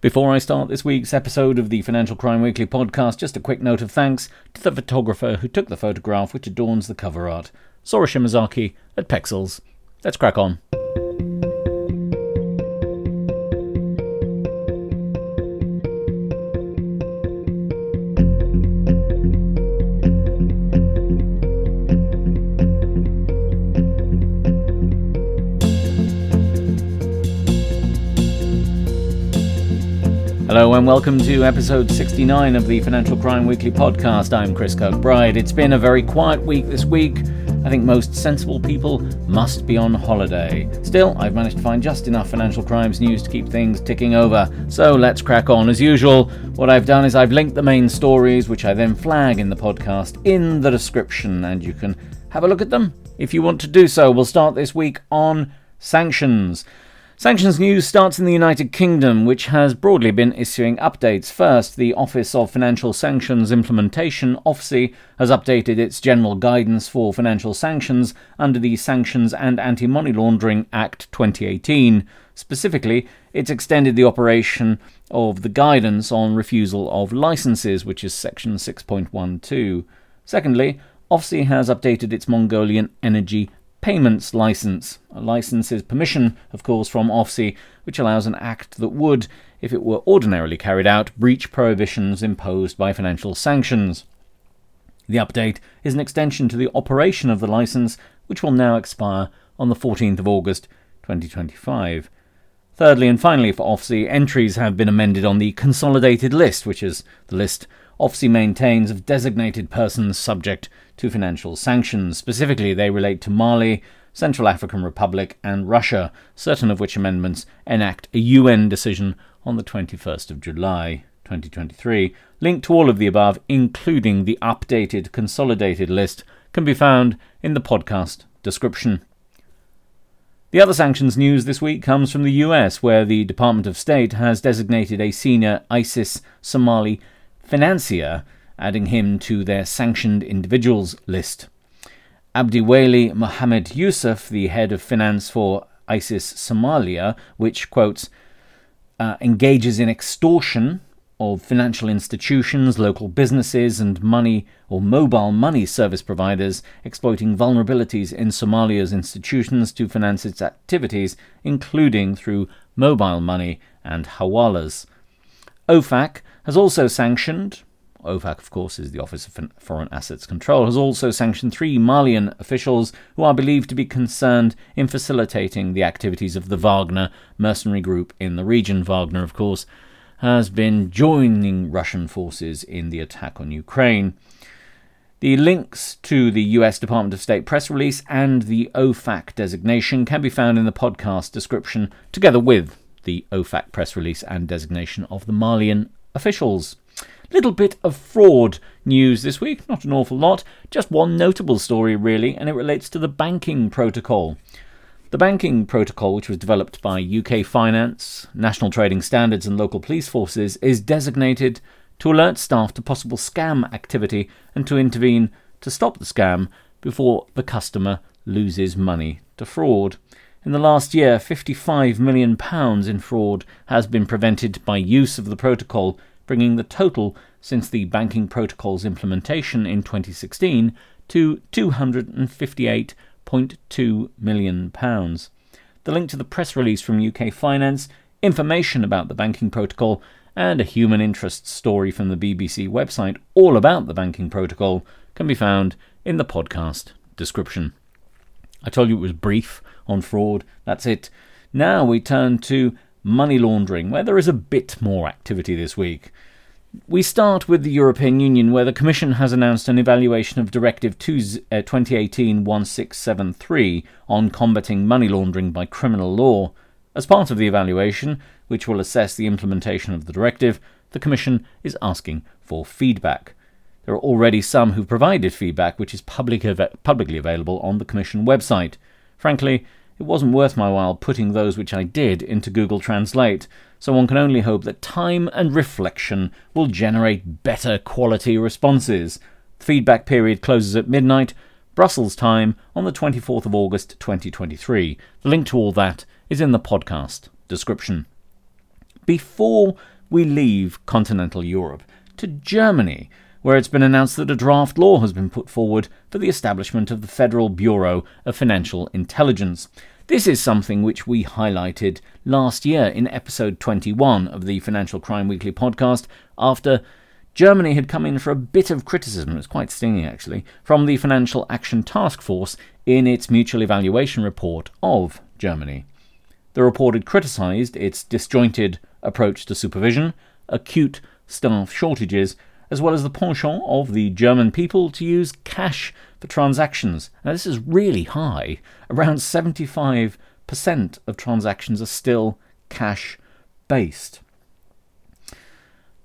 Before I start this week's episode of the Financial Crime Weekly podcast, just a quick note of thanks to the photographer who took the photograph which adorns the cover art, Sora Shimazaki at Pexels. Let's crack on. Hello and welcome to episode 69 of the Financial Crime Weekly podcast. I'm Chris Kirkbride. It's been a very quiet week this week. I think most sensible people must be on holiday. Still, I've managed to find just enough financial crimes news to keep things ticking over. So let's crack on. As usual, what I've done is I've linked the main stories, which I then flag in the podcast, in the description, and you can have a look at them if you want to do so. We'll start this week on sanctions. Sanctions news starts in the United Kingdom, which has broadly been issuing updates. First, the Office of Financial Sanctions Implementation, OFSI, has updated its general guidance for financial sanctions under the Sanctions and Anti Money Laundering Act 2018. Specifically, it's extended the operation of the guidance on refusal of licenses, which is Section 6.12. Secondly, OFSI has updated its Mongolian energy payments license. A license is permission, of course, from OFSI, which allows an act that would, if it were ordinarily carried out, breach prohibitions imposed by financial sanctions. The update is an extension to the operation of the license, which will now expire on the 14th of August 2025. Thirdly and finally, for OFSI, entries have been amended on the consolidated list, which is the list OFSI maintains of designated persons subject to financial sanctions. Specifically, they relate to Mali, Central African Republic, and Russia, certain of which amendments enact a UN decision on the 21st of July 2023. Linked to all of the above, including the updated consolidated list, can be found in the podcast description. The other sanctions news this week comes from the US, where the Department of State has designated a senior ISIS Somali financier, adding him to their sanctioned individuals list. Abdiweli Mohammed Yusuf, the head of finance for ISIS Somalia, which quotes, uh, engages in extortion of financial institutions, local businesses, and money or mobile money service providers, exploiting vulnerabilities in Somalia's institutions to finance its activities, including through mobile money and hawalas. OFAC has also sanctioned, OFAC, of course, is the Office of Foreign Assets Control, has also sanctioned three Malian officials who are believed to be concerned in facilitating the activities of the Wagner mercenary group in the region. Wagner, of course, has been joining Russian forces in the attack on Ukraine. The links to the US Department of State press release and the OFAC designation can be found in the podcast description, together with the OFAC press release and designation of the Malian officials. Little bit of fraud news this week, not an awful lot, just one notable story really, and it relates to the banking protocol. The banking protocol, which was developed by UK Finance, National Trading Standards, and local police forces, is designated to alert staff to possible scam activity and to intervene to stop the scam before the customer loses money to fraud. In the last year, £55 million in fraud has been prevented by use of the protocol, bringing the total since the banking protocol's implementation in 2016 to £258.2 million. The link to the press release from UK Finance, information about the banking protocol, and a human interest story from the BBC website all about the banking protocol can be found in the podcast description. I told you it was brief on fraud. That's it. Now we turn to money laundering, where there is a bit more activity this week. We start with the European Union, where the Commission has announced an evaluation of Directive 2018 uh, 1673 on combating money laundering by criminal law. As part of the evaluation, which will assess the implementation of the directive, the Commission is asking for feedback. There are already some who've provided feedback, which is public publicly available on the Commission website. Frankly, it wasn't worth my while putting those which I did into Google Translate, so one can only hope that time and reflection will generate better quality responses. The feedback period closes at midnight, Brussels time, on the 24th of August 2023. The link to all that is in the podcast description. before we leave continental Europe to Germany, where it's been announced that a draft law has been put forward for the establishment of the Federal Bureau of Financial Intelligence. This is something which we highlighted last year in episode 21 of the Financial Crime Weekly podcast after Germany had come in for a bit of criticism, it was quite stinging actually, from the Financial Action Task Force in its mutual evaluation report of Germany. The report had criticised its disjointed approach to supervision, acute staff shortages, as well as the penchant of the German people to use cash for transactions. Now, this is really high. Around 75% of transactions are still cash based.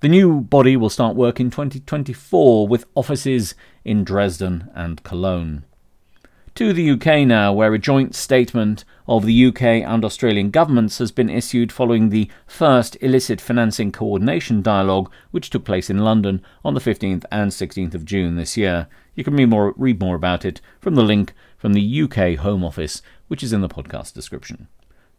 The new body will start work in 2024 with offices in Dresden and Cologne. To the UK now, where a joint statement of the UK and Australian governments has been issued following the first illicit financing coordination dialogue, which took place in London on the 15th and 16th of June this year. You can read more, read more about it from the link from the UK Home Office, which is in the podcast description.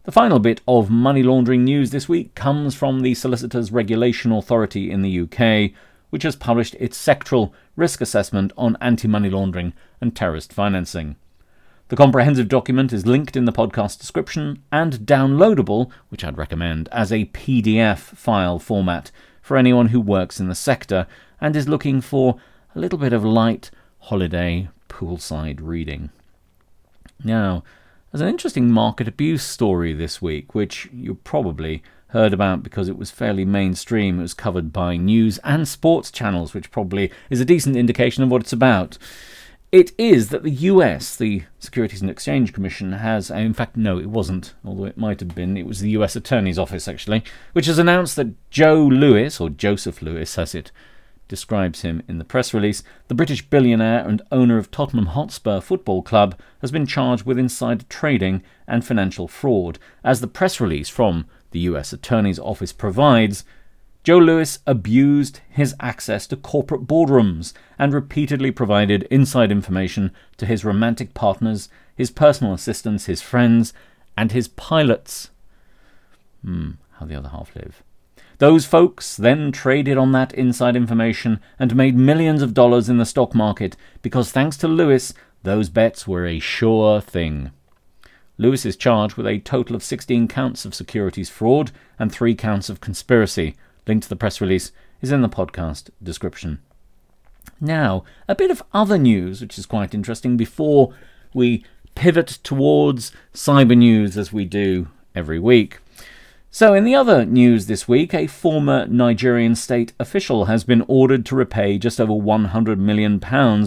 The final bit of money laundering news this week comes from the Solicitors Regulation Authority in the UK, which has published its sectoral risk assessment on anti money laundering and terrorist financing. The comprehensive document is linked in the podcast description and downloadable, which I'd recommend, as a PDF file format for anyone who works in the sector and is looking for a little bit of light holiday poolside reading. Now, there's an interesting market abuse story this week, which you probably heard about because it was fairly mainstream. It was covered by news and sports channels, which probably is a decent indication of what it's about. It is that the US, the Securities and Exchange Commission, has, uh, in fact, no, it wasn't, although it might have been, it was the US Attorney's Office actually, which has announced that Joe Lewis, or Joseph Lewis as it describes him in the press release, the British billionaire and owner of Tottenham Hotspur Football Club has been charged with insider trading and financial fraud. As the press release from the US Attorney's Office provides, Joe Lewis abused his access to corporate boardrooms and repeatedly provided inside information to his romantic partners, his personal assistants, his friends, and his pilots. Hmm, how the other half live. Those folks then traded on that inside information and made millions of dollars in the stock market because thanks to Lewis, those bets were a sure thing. Lewis is charged with a total of 16 counts of securities fraud and 3 counts of conspiracy. Link to the press release is in the podcast description. Now, a bit of other news, which is quite interesting, before we pivot towards cyber news as we do every week. So, in the other news this week, a former Nigerian state official has been ordered to repay just over £100 million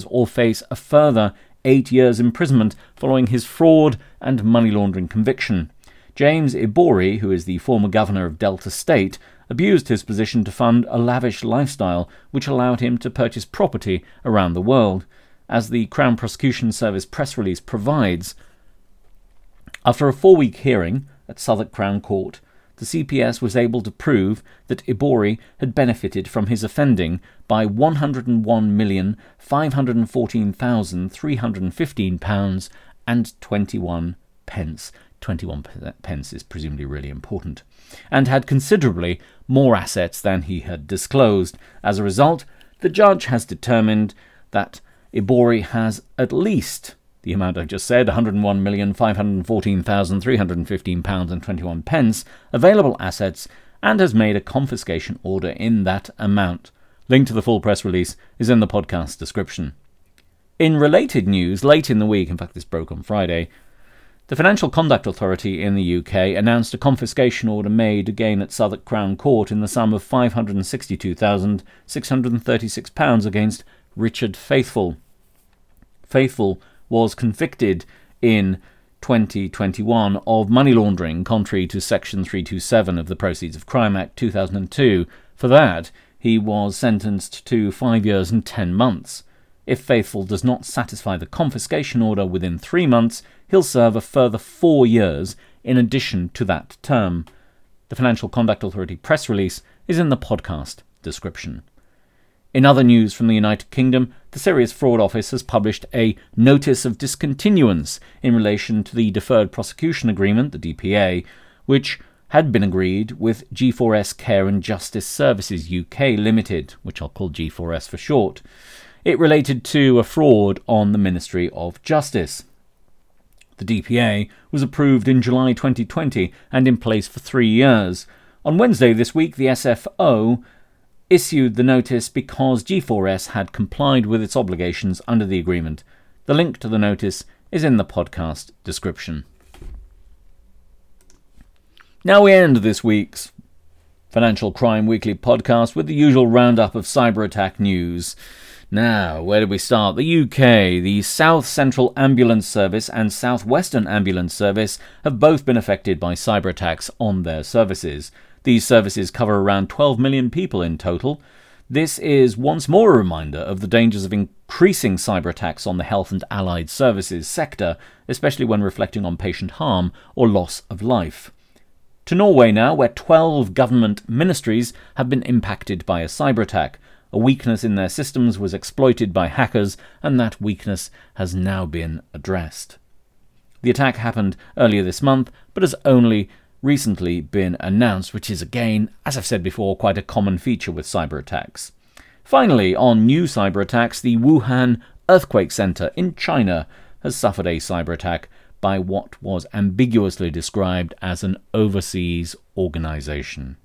or face a further eight years imprisonment following his fraud and money laundering conviction. James Ibori, who is the former governor of Delta State, abused his position to fund a lavish lifestyle which allowed him to purchase property around the world. As the Crown Prosecution Service press release provides, after a four week hearing at Southwark Crown Court, the CPS was able to prove that Ibori had benefited from his offending by £101,514,315 and 21 pence. 21 pence is presumably really important, and had considerably more assets than he had disclosed. As a result, the judge has determined that Ibori has at least the amount I've just said, £101,514,315 and 21 pence, available assets, and has made a confiscation order in that amount. Link to the full press release is in the podcast description. In related news, late in the week, in fact, this broke on Friday, the Financial Conduct Authority in the UK announced a confiscation order made again at Southwark Crown Court in the sum of £562,636 against Richard Faithful. Faithful was convicted in 2021 of money laundering, contrary to Section 327 of the Proceeds of Crime Act 2002. For that, he was sentenced to five years and ten months. If Faithful does not satisfy the confiscation order within three months, he'll serve a further four years in addition to that term. The Financial Conduct Authority press release is in the podcast description. In other news from the United Kingdom, the Serious Fraud Office has published a notice of discontinuance in relation to the Deferred Prosecution Agreement, the DPA, which had been agreed with G4S Care and Justice Services UK Limited, which I'll call G4S for short. It related to a fraud on the Ministry of Justice. The DPA was approved in July 2020 and in place for three years. On Wednesday this week, the SFO issued the notice because G4S had complied with its obligations under the agreement. The link to the notice is in the podcast description. Now we end this week's Financial Crime Weekly podcast with the usual roundup of cyber attack news. Now, where do we start? The UK, the South Central Ambulance Service and South Western Ambulance Service have both been affected by cyber attacks on their services. These services cover around 12 million people in total. This is once more a reminder of the dangers of increasing cyber attacks on the health and allied services sector, especially when reflecting on patient harm or loss of life. To Norway now, where 12 government ministries have been impacted by a cyber attack. A weakness in their systems was exploited by hackers, and that weakness has now been addressed. The attack happened earlier this month, but has only recently been announced, which is again, as I've said before, quite a common feature with cyber attacks. Finally, on new cyber attacks, the Wuhan Earthquake Center in China has suffered a cyber attack by what was ambiguously described as an overseas organization.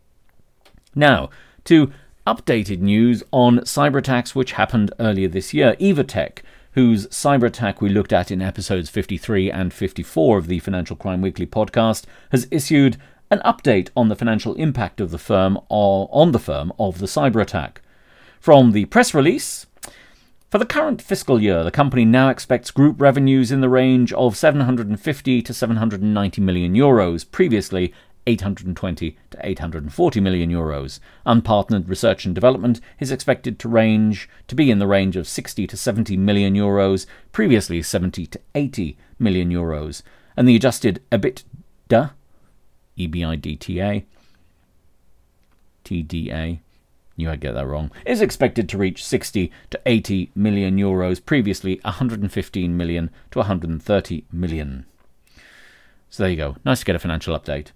Now, to updated news on cyber attacks which happened earlier this year. Evotec, whose cyber attack we looked at in episodes 53 and 54 of the Financial Crime Weekly podcast, has issued an update on the financial impact of the firm or on the firm of the cyber attack. From the press release, for the current fiscal year, the company now expects group revenues in the range of 750 to 790 million euros, previously 820 to 840 million euros. Unpartnered research and development is expected to range to be in the range of 60 to 70 million euros, previously 70 to 80 million euros. And the adjusted EBITDA, EBITDA, TDA, knew I'd get that wrong, is expected to reach 60 to 80 million euros, previously 115 million to 130 million. So there you go. Nice to get a financial update.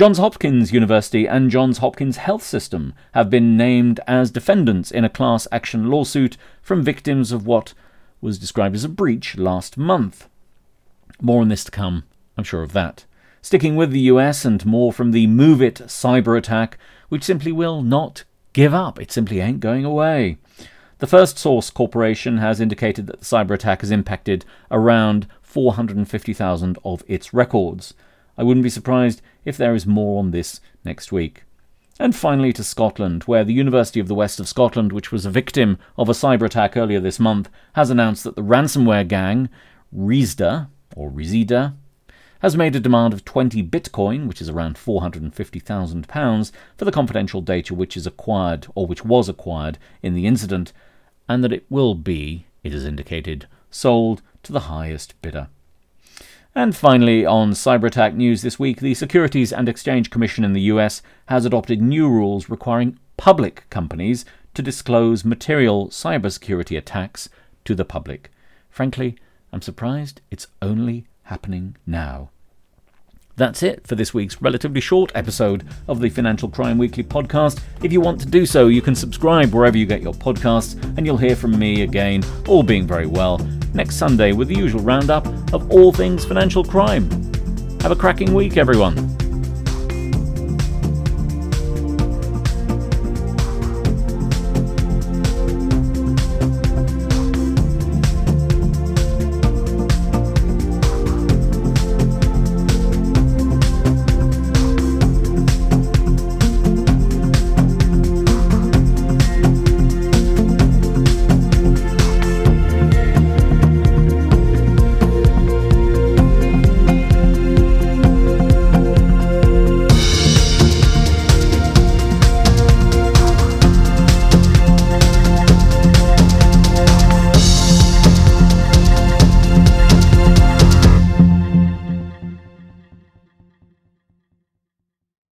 Johns Hopkins University and Johns Hopkins Health System have been named as defendants in a class action lawsuit from victims of what was described as a breach last month. More on this to come, I'm sure of that. Sticking with the US and more from the MOVEit cyber attack, which simply will not give up. It simply ain't going away. The First Source Corporation has indicated that the cyber attack has impacted around 450,000 of its records. I wouldn't be surprised if there is more on this next week. And finally to Scotland, where the University of the West of Scotland, which was a victim of a cyber attack earlier this month, has announced that the ransomware gang, Risda, or Rhysida, has made a demand of 20 Bitcoin, which is around £450,000, for the confidential data which is acquired, or which was acquired, in the incident, and that it will be, it is indicated, sold to the highest bidder. And finally, on cyber attack news this week, the Securities and Exchange Commission in the US has adopted new rules requiring public companies to disclose material cybersecurity attacks to the public. Frankly, I'm surprised it's only happening now. That's it for this week's relatively short episode of the Financial Crime Weekly podcast. If you want to do so, you can subscribe wherever you get your podcasts, and you'll hear from me again, all being very well, next Sunday with the usual roundup of all things financial crime. Have a cracking week, everyone.